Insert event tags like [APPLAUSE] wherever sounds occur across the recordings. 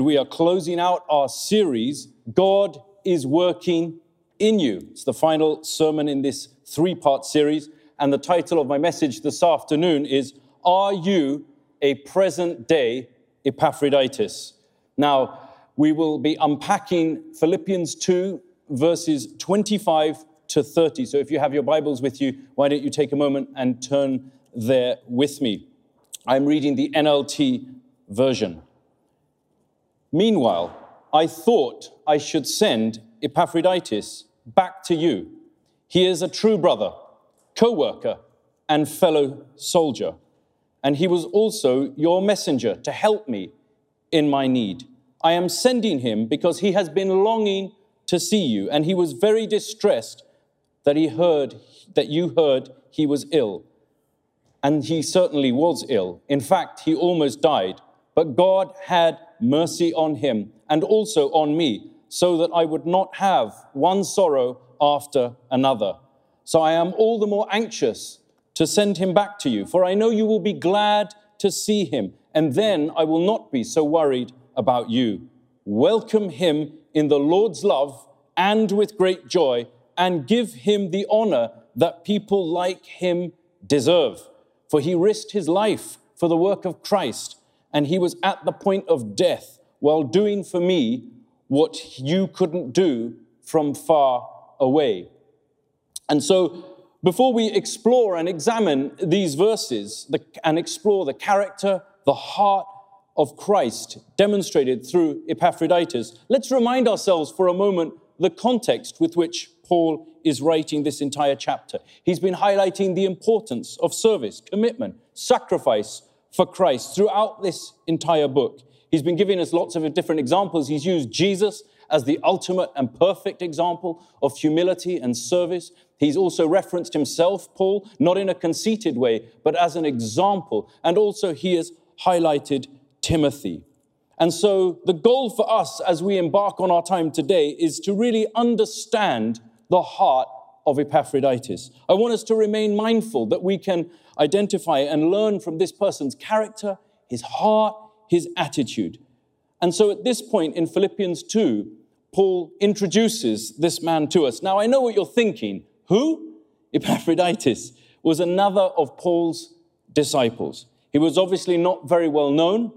We are closing out our series, God is Working in You. It's the final sermon in this three part series. And the title of my message this afternoon is Are You a Present Day Epaphroditus? Now, we will be unpacking Philippians 2, verses 25 to 30. So if you have your Bibles with you, why don't you take a moment and turn there with me? I'm reading the NLT version. Meanwhile, I thought I should send Epaphroditus back to you. He is a true brother, co worker, and fellow soldier. And he was also your messenger to help me in my need. I am sending him because he has been longing to see you, and he was very distressed that he heard that you heard he was ill. And he certainly was ill. In fact, he almost died. But God had mercy on him and also on me, so that I would not have one sorrow after another. So I am all the more anxious to send him back to you, for I know you will be glad to see him, and then I will not be so worried about you. Welcome him in the Lord's love and with great joy, and give him the honor that people like him deserve. For he risked his life for the work of Christ, and he was at the point of death while doing for me what you couldn't do from far away. And so, before we explore and examine these verses the, and explore the character, the heart of Christ demonstrated through Epaphroditus, let's remind ourselves for a moment the context with which Paul is writing this entire chapter. He's been highlighting the importance of service, commitment, sacrifice for Christ throughout this entire book. He's been giving us lots of different examples. He's used Jesus as the ultimate and perfect example of humility and service. He's also referenced himself, Paul, not in a conceited way, but as an example. And also, he has highlighted Timothy. And so, the goal for us as we embark on our time today is to really understand the heart of Epaphroditus. I want us to remain mindful that we can identify and learn from this person's character, his heart, his attitude. And so at this point in Philippians 2, Paul introduces this man to us. Now, I know what you're thinking. Who? Epaphroditus was another of Paul's disciples. He was obviously not very well known,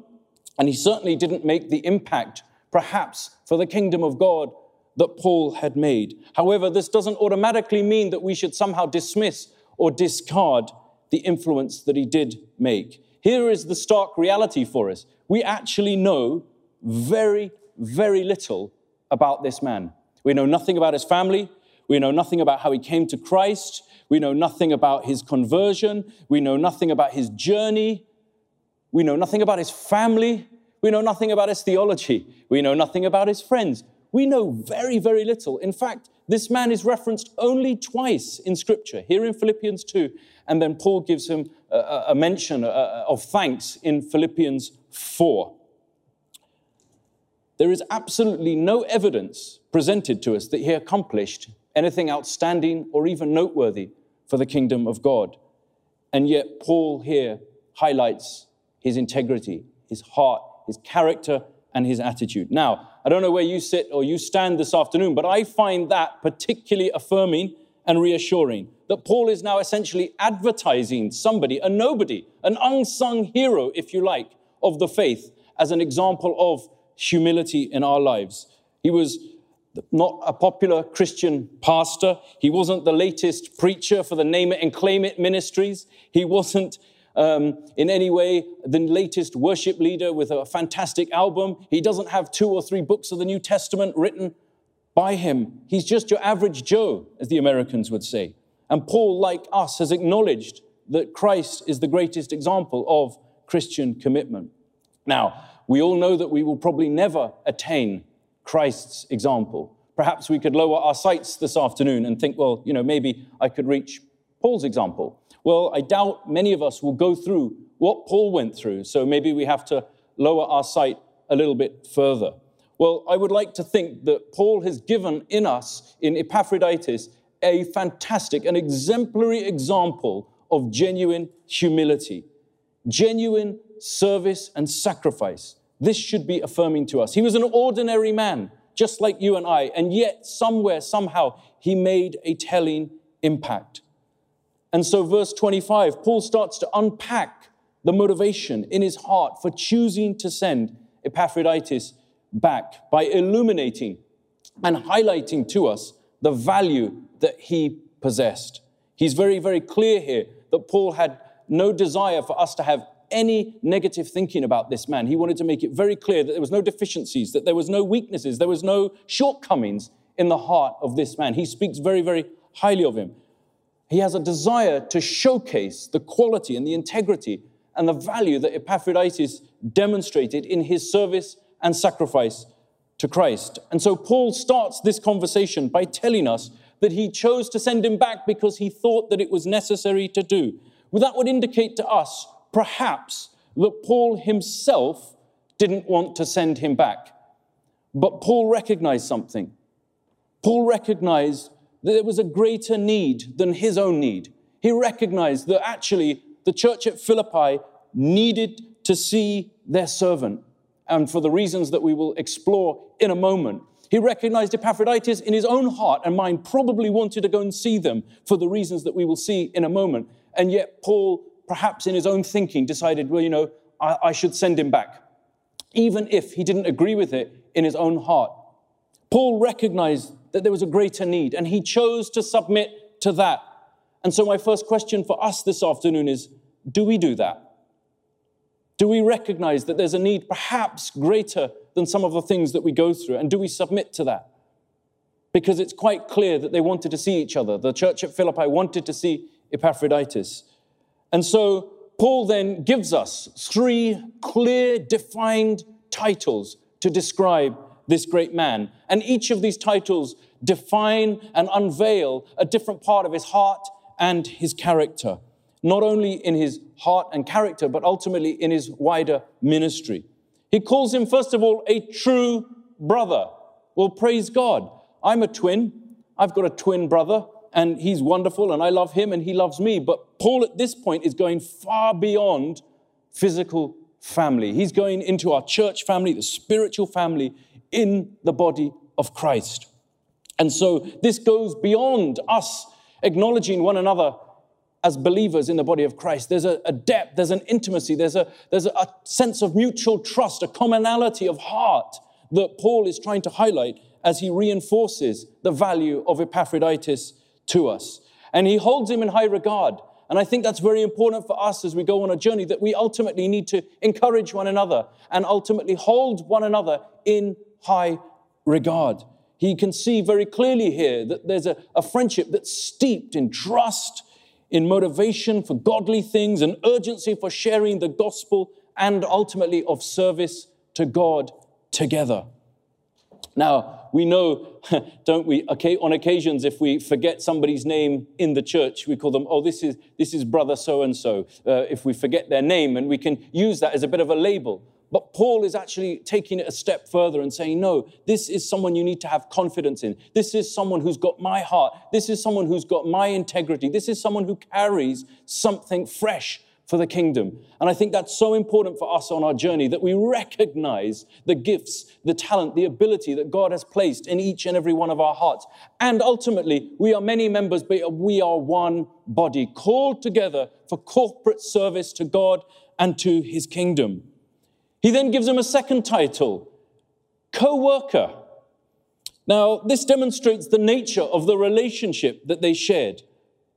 and he certainly didn't make the impact, perhaps, for the kingdom of God that Paul had made. However, this doesn't automatically mean that we should somehow dismiss or discard the influence that he did make. Here is the stark reality for us we actually know very, very little about this man. We know nothing about his family. We know nothing about how he came to Christ. We know nothing about his conversion. We know nothing about his journey. We know nothing about his family. We know nothing about his theology. We know nothing about his friends. We know very, very little. In fact, this man is referenced only twice in Scripture, here in Philippians 2, and then Paul gives him a, a mention of thanks in Philippians 4. There is absolutely no evidence presented to us that he accomplished anything outstanding or even noteworthy for the kingdom of God. And yet, Paul here highlights his integrity, his heart, his character, and his attitude. Now, I don't know where you sit or you stand this afternoon, but I find that particularly affirming and reassuring that Paul is now essentially advertising somebody, a nobody, an unsung hero, if you like, of the faith as an example of humility in our lives. He was not a popular Christian pastor. He wasn't the latest preacher for the name it and claim it ministries. He wasn't um, in any way the latest worship leader with a fantastic album. He doesn't have two or three books of the New Testament written by him. He's just your average Joe, as the Americans would say. And Paul, like us, has acknowledged that Christ is the greatest example of Christian commitment. Now, we all know that we will probably never attain Christ's example. Perhaps we could lower our sights this afternoon and think, well, you know, maybe I could reach Paul's example. Well, I doubt many of us will go through what Paul went through, so maybe we have to lower our sight a little bit further. Well, I would like to think that Paul has given in us, in Epaphroditus, a fantastic, an exemplary example of genuine humility, genuine service and sacrifice. this should be affirming to us. He was an ordinary man, just like you and I, and yet somewhere, somehow, he made a telling impact. And so, verse 25, Paul starts to unpack the motivation in his heart for choosing to send Epaphroditus back by illuminating and highlighting to us the value that he possessed. He's very, very clear here that Paul had no desire for us to have any negative thinking about this man. He wanted to make it very clear that there was no deficiencies, that there was no weaknesses, there was no shortcomings in the heart of this man. He speaks very, very highly of him. He has a desire to showcase the quality and the integrity and the value that Epaphroditus demonstrated in his service and sacrifice to Christ. And so Paul starts this conversation by telling us that he chose to send him back because he thought that it was necessary to do. Well, that would indicate to us, perhaps, that Paul himself didn't want to send him back. But Paul recognized something. Paul recognized that there was a greater need than his own need. He recognized that actually the church at Philippi needed to see their servant, and for the reasons that we will explore in a moment. He recognized Epaphroditus in his own heart and mind, probably wanted to go and see them for the reasons that we will see in a moment. And yet, Paul, perhaps in his own thinking, decided, well, you know, I, I should send him back, even if he didn't agree with it in his own heart. Paul recognized that there was a greater need, and he chose to submit to that. And so, my first question for us this afternoon is do we do that? Do we recognize that there's a need perhaps greater than some of the things that we go through? And do we submit to that? Because it's quite clear that they wanted to see each other. The church at Philippi wanted to see Epaphroditus. And so, Paul then gives us three clear, defined titles to describe this great man. And each of these titles define and unveil a different part of his heart and his character, not only in his heart and character, but ultimately in his wider ministry. He calls him, first of all, a true brother. Well, praise God. I'm a twin. I've got a twin brother, and he's wonderful, and I love him, and he loves me. But Paul at this point is going far beyond physical family. He's going into our church family, the spiritual family in the body of Christ. And so this goes beyond us acknowledging one another as believers in the body of Christ. There's a, a depth, there's an intimacy, there's, a, there's a, a sense of mutual trust, a commonality of heart that Paul is trying to highlight as he reinforces the value of Epaphroditus to us. And he holds him in high regard. And I think that's very important for us as we go on a journey that we ultimately need to encourage one another and ultimately hold one another in high regard. He can see very clearly here that there's a, a friendship that's steeped in trust, in motivation for godly things, an urgency for sharing the gospel, and ultimately of service to God together. Now, we know, [LAUGHS] don't we, okay, on occasions, if we forget somebody's name in the church, we call them, oh, this is, this is brother so and so. Uh, if we forget their name, and we can use that as a bit of a label. But Paul is actually taking it a step further and saying, no, this is someone you need to have confidence in. This is someone who's got my heart. This is someone who's got my integrity. This is someone who carries something fresh for the kingdom. And I think that's so important for us on our journey that we recognize the gifts, the talent, the ability that God has placed in each and every one of our hearts. And ultimately, we are many members, but we are one body called together for corporate service to God and to his kingdom. He then gives him a second title, co worker. Now, this demonstrates the nature of the relationship that they shared.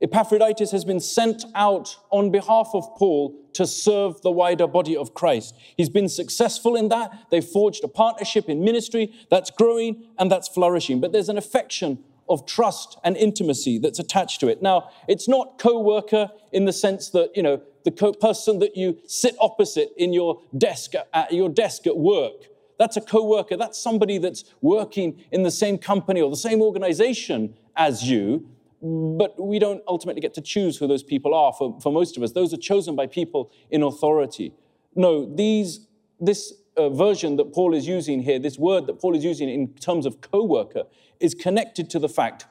Epaphroditus has been sent out on behalf of Paul to serve the wider body of Christ. He's been successful in that. They forged a partnership in ministry that's growing and that's flourishing. But there's an affection of trust and intimacy that's attached to it. Now, it's not co worker in the sense that, you know, the co- person that you sit opposite in your desk at your desk at work. That's a co-worker. That's somebody that's working in the same company or the same organization as you. But we don't ultimately get to choose who those people are for, for most of us. Those are chosen by people in authority. No, these, this uh, version that Paul is using here, this word that Paul is using in terms of co worker, is connected to the fact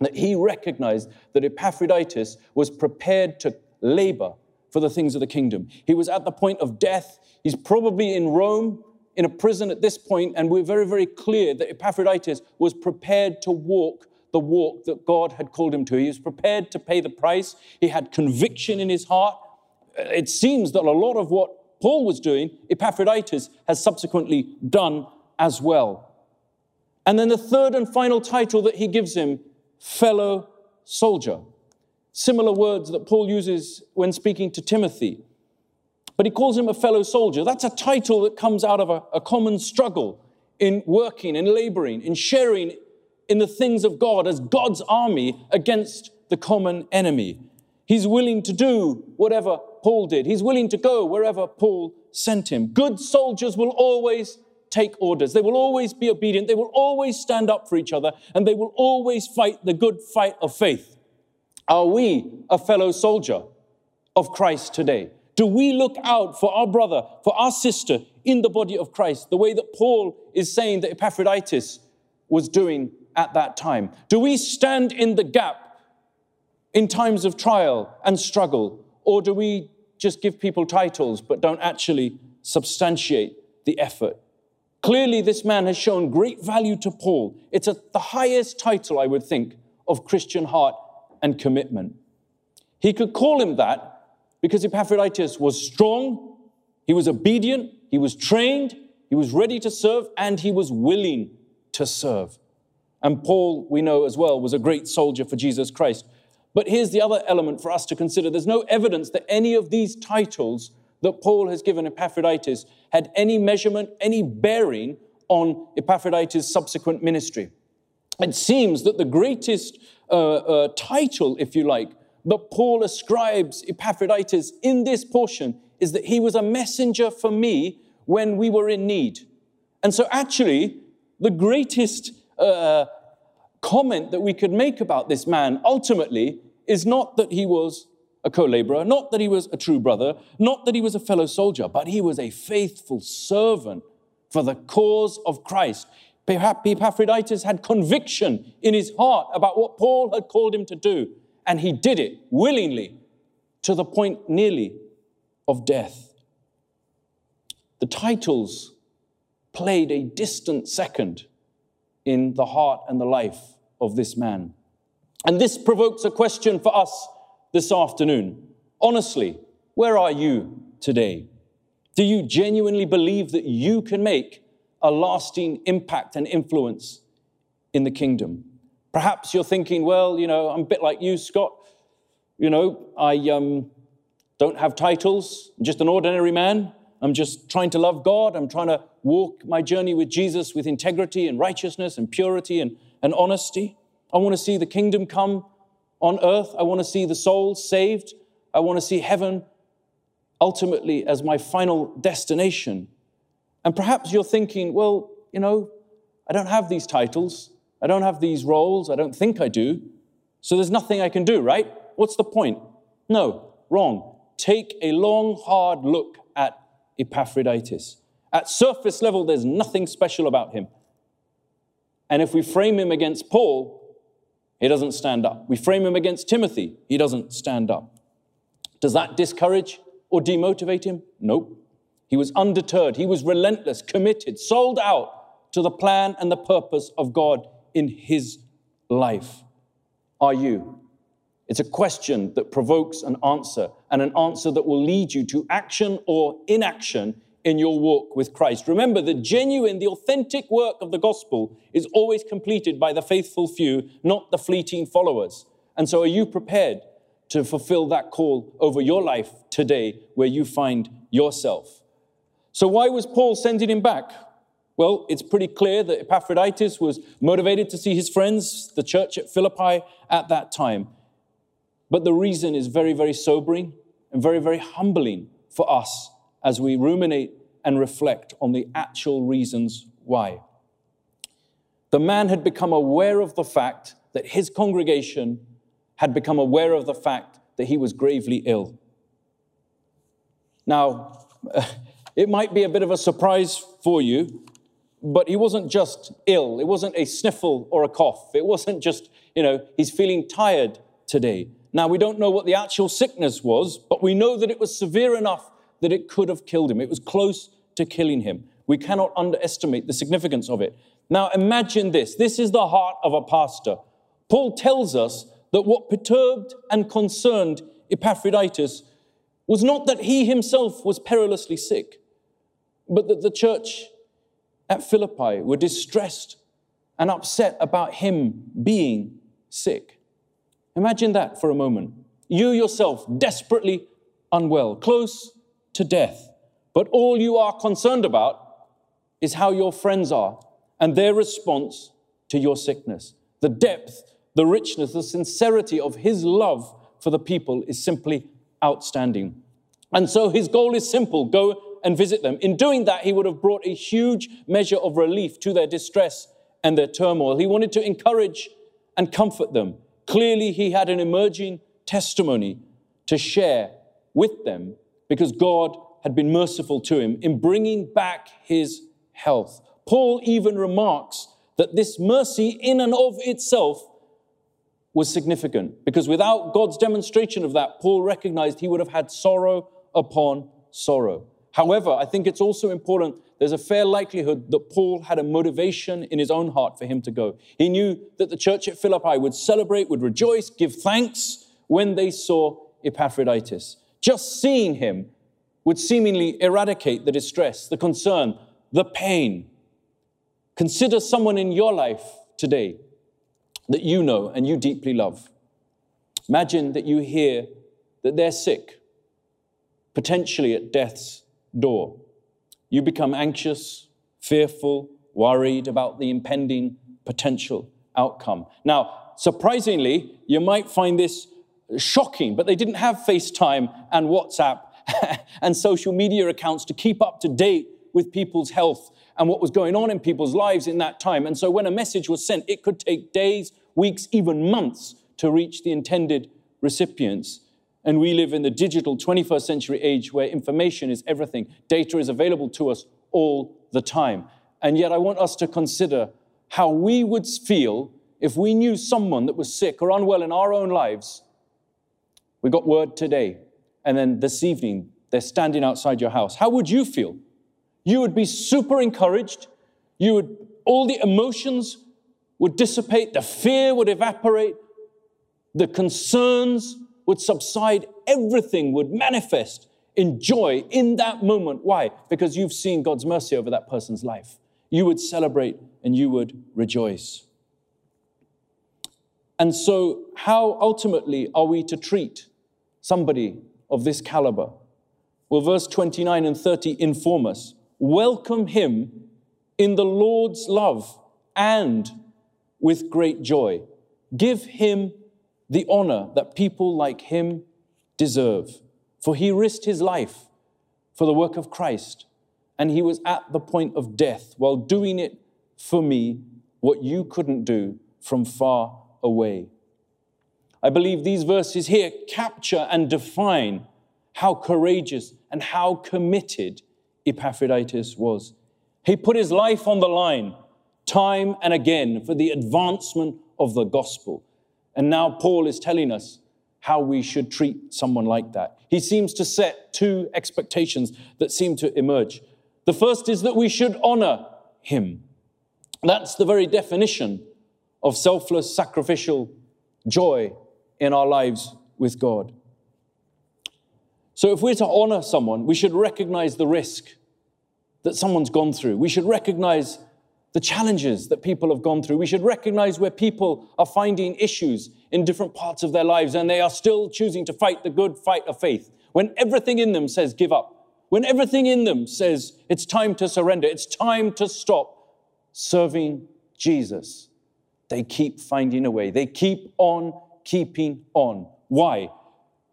that he recognized that Epaphroditus was prepared to labor for the things of the kingdom. He was at the point of death. He's probably in Rome, in a prison at this point, and we're very, very clear that Epaphroditus was prepared to walk the walk that God had called him to. He was prepared to pay the price. He had conviction in his heart. It seems that a lot of what Paul was doing, Epaphroditus has subsequently done as well. And then the third and final title that he gives him, fellow soldier. Similar words that Paul uses when speaking to Timothy. But he calls him a fellow soldier. That's a title that comes out of a, a common struggle in working, in laboring, in sharing in the things of God as God's army against the common enemy. He's willing to do whatever Paul did. He's willing to go wherever Paul sent him. Good soldiers will always take orders. They will always be obedient. They will always stand up for each other and they will always fight the good fight of faith. Are we a fellow soldier of Christ today? Do we look out for our brother, for our sister in the body of Christ, the way that Paul is saying that Epaphroditus was doing at that time? Do we stand in the gap in times of trial and struggle? Or do we just give people titles but don't actually substantiate the effort? Clearly, this man has shown great value to Paul. It's a, the highest title, I would think, of Christian heart and commitment. He could call him that because Epaphroditus was strong, he was obedient, he was trained, he was ready to serve, and he was willing to serve. And Paul, we know as well, was a great soldier for Jesus Christ. But here's the other element for us to consider there's no evidence that any of these titles that Paul has given Epaphroditus had any measurement, any bearing on Epaphroditus' subsequent ministry. It seems that the greatest uh, title, if you like, that Paul ascribes Epaphroditus in this portion is that he was a messenger for me when we were in need. And so, actually, the greatest uh, comment that we could make about this man ultimately is not that he was a co laborer, not that he was a true brother, not that he was a fellow soldier, but he was a faithful servant for the cause of Christ. Epaphroditus had conviction in his heart about what Paul had called him to do and he did it willingly to the point nearly of death. The titles played a distant second in the heart and the life of this man. And this provokes a question for us this afternoon. Honestly, where are you today? Do you genuinely believe that you can make a lasting impact and influence in the kingdom? Perhaps you're thinking, well, you know, I'm a bit like you, Scott. You know, I um, don't have titles, I'm just an ordinary man. I'm just trying to love God. I'm trying to walk my journey with Jesus with integrity and righteousness and purity and, and honesty. I want to see the kingdom come on earth. I want to see the souls saved. I want to see heaven ultimately as my final destination. And perhaps you're thinking, well, you know, I don't have these titles. I don't have these roles. I don't think I do. So there's nothing I can do, right? What's the point? No, wrong. Take a long, hard look at Epaphroditus. At surface level, there's nothing special about him. And if we frame him against Paul, he doesn't stand up. We frame him against Timothy, he doesn't stand up. Does that discourage or demotivate him? Nope. He was undeterred, he was relentless, committed, sold out to the plan and the purpose of God in his life are you? It's a question that provokes an answer, and an answer that will lead you to action or inaction in your walk with Christ. Remember, the genuine, the authentic work of the gospel is always completed by the faithful few, not the fleeting followers. And so, are you prepared to fulfill that call over your life today where you find yourself? So, why was Paul sending him back? Well, it's pretty clear that Epaphroditus was motivated to see his friends, the church at Philippi at that time. But the reason is very, very sobering and very, very humbling for us as we ruminate and reflect on the actual reasons why. The man had become aware of the fact that his congregation had become aware of the fact that he was gravely ill. Now, [LAUGHS] it might be a bit of a surprise for you but he wasn't just ill. It wasn't a sniffle or a cough. It wasn't just, you know, he's feeling tired today. Now, we don't know what the actual sickness was, but we know that it was severe enough that it could have killed him. It was close to killing him. We cannot underestimate the significance of it. Now, imagine this this is the heart of a pastor. Paul tells us that what perturbed and concerned Epaphroditus was not that he himself was perilously sick, but that the church at Philippi were distressed and upset about him being sick. Imagine that for a moment. You yourself desperately unwell, close to death, but all you are concerned about is how your friends are and their response to your sickness. The depth, the richness, the sincerity of his love for the people is simply outstanding. And so his goal is simple go and visit them. In doing that, he would have brought a huge measure of relief to their distress and their turmoil. He wanted to encourage and comfort them. Clearly, he had an emerging testimony to share with them because God had been merciful to him in bringing back his health. Paul even remarks that this mercy, in and of itself, was significant because without God's demonstration of that, Paul recognized he would have had sorrow upon sorrow. However, I think it's also important, there's a fair likelihood that Paul had a motivation in his own heart for him to go. He knew that the church at Philippi would celebrate, would rejoice, give thanks when they saw Epaphroditus. Just seeing him would seemingly eradicate the distress, the concern, the pain. Consider someone in your life today that you know and you deeply love. Imagine that you hear that they're sick, potentially at death's door. You become anxious, fearful, worried about the impending potential outcome. Now, surprisingly, you might find this shocking, but they didn't have FaceTime and WhatsApp [LAUGHS] and social media accounts to keep up to date with people's health and what was going on in people's lives in that time. And so when a message was sent, it could take days, weeks, even months to reach the intended recipients. And we live in the digital 21st century age where information is everything. Data is available to us all the time. And yet, I want us to consider how we would feel if we knew someone that was sick or unwell in our own lives. We got word today, and then this evening, they're standing outside your house. How would you feel? You would be super encouraged. You would, all the emotions would dissipate, the fear would evaporate, the concerns would subside, everything would manifest in joy in that moment. Why? Because you've seen God's mercy over that person's life. You would celebrate and you would rejoice. And so, how ultimately are we to treat somebody of this caliber? Well, verse 29 and 30 inform us. Welcome him in the Lord's love and with great joy. Give him the honor that people like him deserve. For he risked his life for the work of Christ, and he was at the point of death while doing it for me, what you couldn't do from far away. I believe these verses here capture and define how courageous and how committed Epaphroditus was. He put his life on the line time and again for the advancement of the gospel. And now Paul is telling us how we should treat someone like that. He seems to set two expectations that seem to emerge. The first is that we should honor him. That's the very definition of selfless, sacrificial joy in our lives with God. So, if we're to honor someone, we should recognize the risk that someone's gone through. We should recognize the challenges that people have gone through. We should recognize where people are finding issues in different parts of their lives and they are still choosing to fight the good fight of faith. When everything in them says give up, when everything in them says it's time to surrender, it's time to stop serving Jesus, they keep finding a way. They keep on keeping on. Why?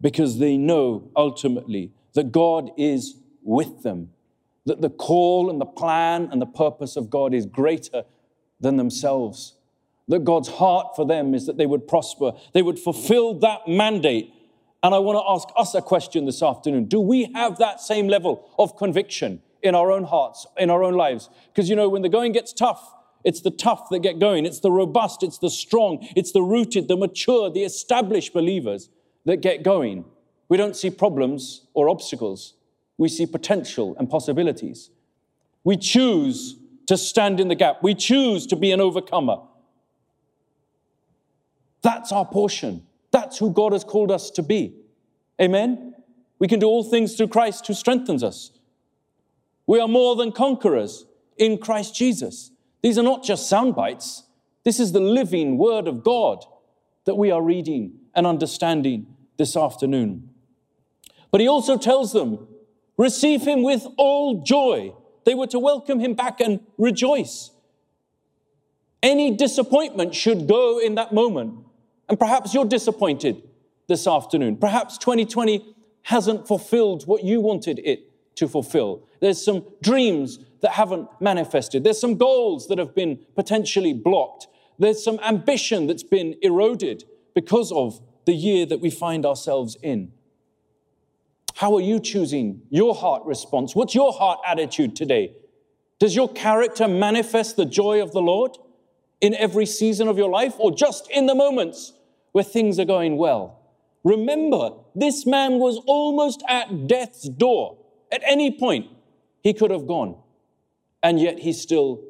Because they know ultimately that God is with them that the call and the plan and the purpose of God is greater than themselves. That God's heart for them is that they would prosper, they would fulfill that mandate. And I want to ask us a question this afternoon Do we have that same level of conviction in our own hearts, in our own lives? Because you know, when the going gets tough, it's the tough that get going. It's the robust, it's the strong, it's the rooted, the mature, the established believers that get going. We don't see problems or obstacles we see potential and possibilities. We choose to stand in the gap. We choose to be an overcomer. That's our portion. That's who God has called us to be. Amen? We can do all things through Christ who strengthens us. We are more than conquerors in Christ Jesus. These are not just sound bites. This is the living word of God that we are reading and understanding this afternoon. But he also tells them, receive him with all joy. They were to welcome him back and rejoice. Any disappointment should go in that moment. And perhaps you're disappointed this afternoon. Perhaps 2020 hasn't fulfilled what you wanted it to fulfill. There's some dreams that haven't manifested. There's some goals that have been potentially blocked. There's some ambition that's been eroded because of the year that we find ourselves in. How are you choosing your heart response? What's your heart attitude today? Does your character manifest the joy of the Lord in every season of your life or just in the moments where things are going well? Remember, this man was almost at death's door. At any point, he could have gone. And yet he still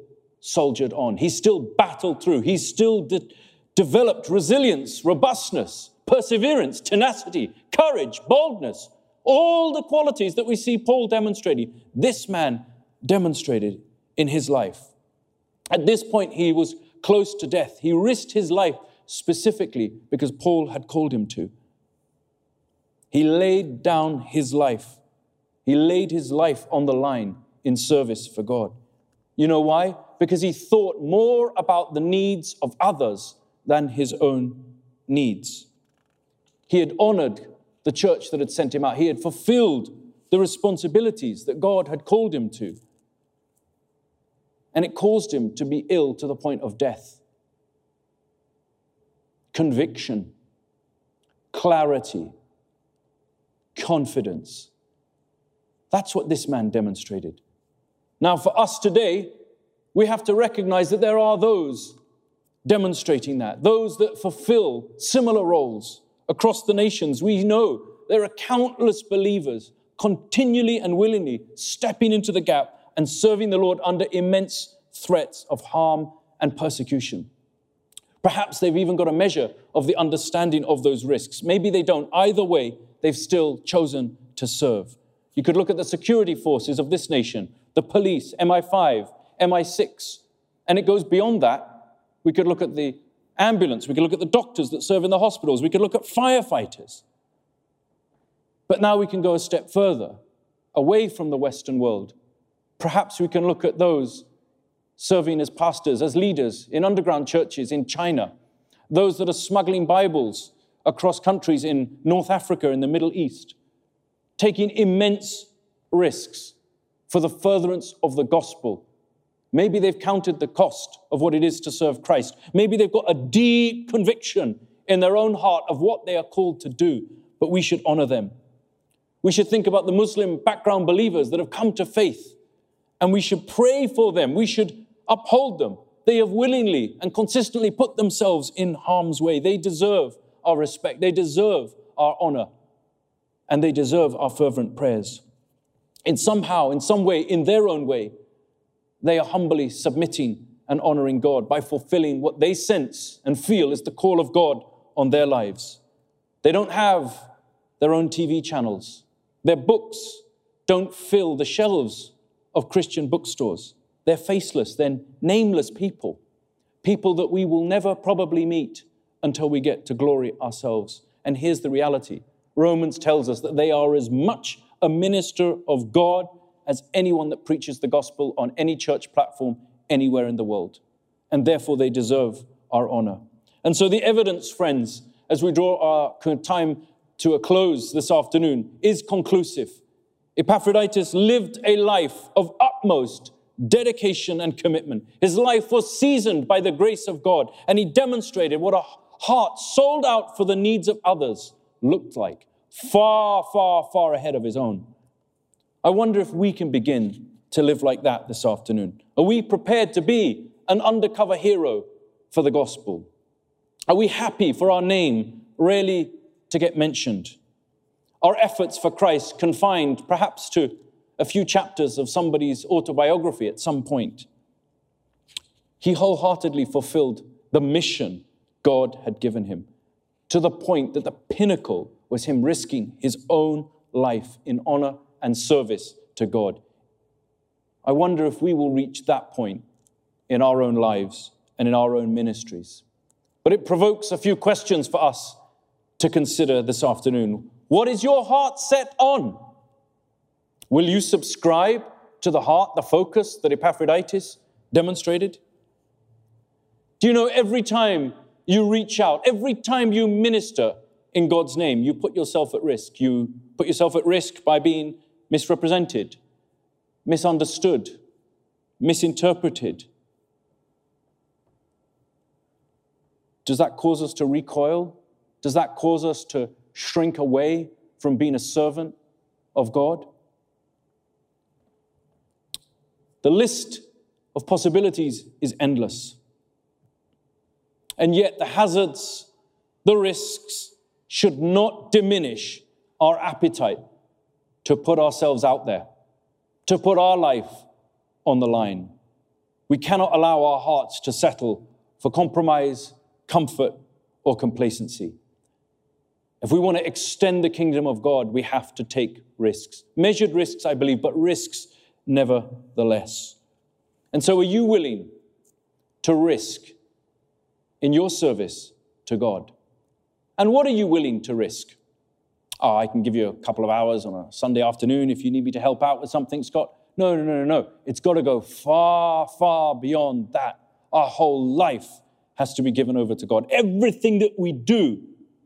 soldiered on. He still battled through. He still de- developed resilience, robustness, perseverance, tenacity, courage, boldness, all the qualities that we see Paul demonstrating. This man demonstrated in his life. At this point, he was close to death. He risked his life specifically because Paul had called him to. He laid down his life. He laid his life on the line in service for God. You know why? Because he thought more about the needs of others than his own needs. He had honored the church that had sent him out, he had fulfilled the responsibilities that God had called him to. And it caused him to be ill to the point of death. Conviction, clarity, confidence. That's what this man demonstrated. Now, for us today, we have to recognize that there are those demonstrating that, those that fulfill similar roles across the nations. We know there are countless believers continually and willingly stepping into the gap and serving the Lord under immense threats of harm and persecution. Perhaps they've even got a measure of the understanding of those risks. Maybe they don't. Either way, they've still chosen to serve. You could look at the security forces of this nation, the police, MI5, MI6, and it goes beyond that. We could look at the ambulance, we could look at the doctors that serve in the hospitals, we could look at firefighters. But now we can go a step further, away from the Western world. Perhaps we can look at those serving as pastors, as leaders in underground churches in China, those that are smuggling Bibles across countries in North Africa, in the Middle East, taking immense risks for the furtherance of the gospel. Maybe they've counted the cost of what it is to serve Christ. Maybe they've got a deep conviction in their own heart of what they are called to do, but we should honor them. We should think about the Muslim background believers that have come to faith, and we should pray for them. We should uphold them. They have willingly and consistently put themselves in harm's way. They deserve our respect, they deserve our honor, and they deserve our fervent prayers. In somehow, in some way, in their own way, they are humbly submitting and honoring God by fulfilling what they sense and feel is the call of God on their lives. They don't have their own TV channels. Their books don't fill the shelves of Christian bookstores. They're faceless, they're nameless people, people that we will never probably meet until we get to glory ourselves. And here's the reality Romans tells us that they are as much a minister of God as anyone that preaches the gospel on any church platform anywhere in the world. And therefore, they deserve our honor. And so, the evidence, friends, as we draw our time to a close this afternoon, is conclusive. Epaphroditus lived a life of utmost dedication and commitment. His life was seasoned by the grace of God, and he demonstrated what a heart sold out for the needs of others looked like, far, far, far ahead of his own. I wonder if we can begin to live like that this afternoon. Are we prepared to be an undercover hero for the gospel? Are we happy for our name really to get mentioned? Our efforts for Christ confined perhaps to a few chapters of somebody's autobiography at some point. He wholeheartedly fulfilled the mission God had given him to the point that the pinnacle was him risking his own life in honor and service to God. I wonder if we will reach that point in our own lives and in our own ministries. But it provokes a few questions for us to consider this afternoon. What is your heart set on? Will you subscribe to the heart, the focus that Epaphroditus demonstrated? Do you know every time you reach out, every time you minister in God's name, you put yourself at risk? You put yourself at risk by being misrepresented, misunderstood, misinterpreted. Does that cause us to recoil? Does that cause us to shrink away from being a servant of God? The list of possibilities is endless. And yet, the hazards, the risks, should not diminish our appetite to put ourselves out there, to put our life on the line. We cannot allow our hearts to settle for compromise, comfort, or complacency. If we want to extend the kingdom of God, we have to take risks. Measured risks, I believe, but risks nevertheless. And so, are you willing to risk in your service to God? And what are you willing to risk? Oh, I can give you a couple of hours on a Sunday afternoon if you need me to help out with something, Scott. No, no, no, no, no. It's got to go far, far beyond that. Our whole life has to be given over to God. Everything that we do,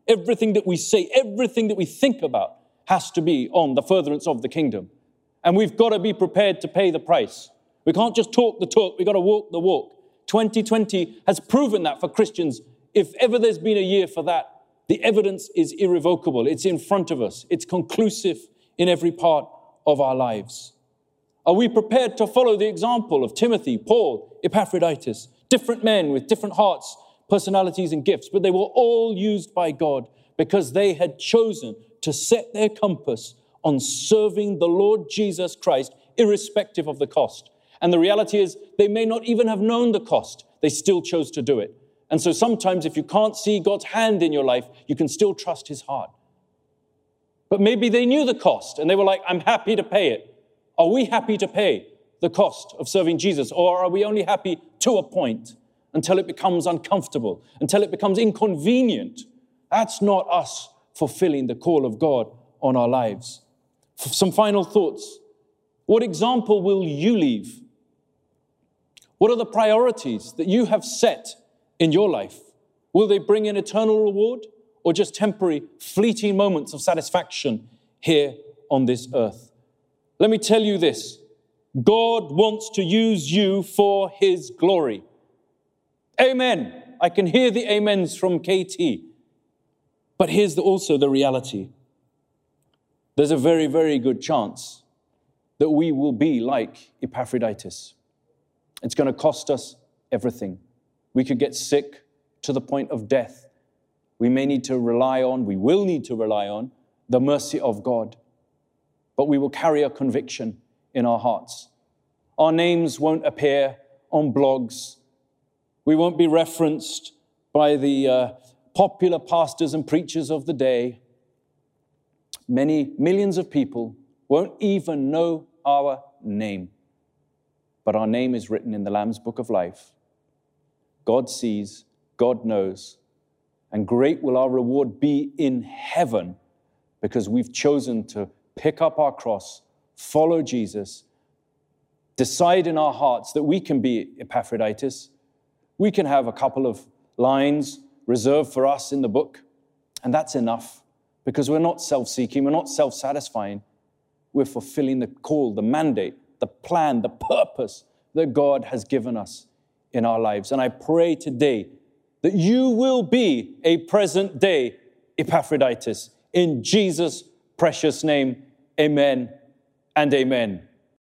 everything that we say, everything that we think about has to be on the furtherance of the kingdom. And we've got to be prepared to pay the price. We can't just talk the talk, we've got to walk the walk. 2020 has proven that for Christians. If ever there's been a year for that, the evidence is irrevocable. It's in front of us, it's conclusive in every part of our lives. Are we prepared to follow the example of Timothy, Paul, Epaphroditus? Different men with different hearts, personalities, and gifts, but they were all used by God because they had chosen to set their compass on serving the Lord Jesus Christ, irrespective of the cost. And the reality is, they may not even have known the cost, they still chose to do it. And so sometimes, if you can't see God's hand in your life, you can still trust His heart. But maybe they knew the cost and they were like, I'm happy to pay it. Are we happy to pay the cost of serving Jesus? Or are we only happy to a point until it becomes uncomfortable, until it becomes inconvenient? That's not us fulfilling the call of God on our lives. Some final thoughts. What example will you leave? What are the priorities that you have set in your life? Will they bring an eternal reward or just temporary, fleeting moments of satisfaction here on this earth? Let me tell you this God wants to use you for His glory. Amen. I can hear the amens from KT. But here's the, also the reality there's a very, very good chance that we will be like Epaphroditus. It's going to cost us everything. We could get sick to the point of death. We may need to rely on, we will need to rely on the mercy of God, but we will carry a conviction in our hearts. Our names won't appear on blogs. We won't be referenced by the uh, popular pastors and preachers of the day many millions of people won't even know our name, but our name is written in the Lamb's book of life. God sees, God knows, and great will our reward be in heaven because we've chosen to pick up our cross, follow Jesus, decide in our hearts that we can be Epaphroditus. We can have a couple of lines reserved for us in the book, and that's enough because we're not self seeking, we're not self satisfying. We're fulfilling the call, the mandate, the plan, the purpose that God has given us in our lives. And I pray today that you will be a present day Epaphroditus. In Jesus' precious name, amen and amen.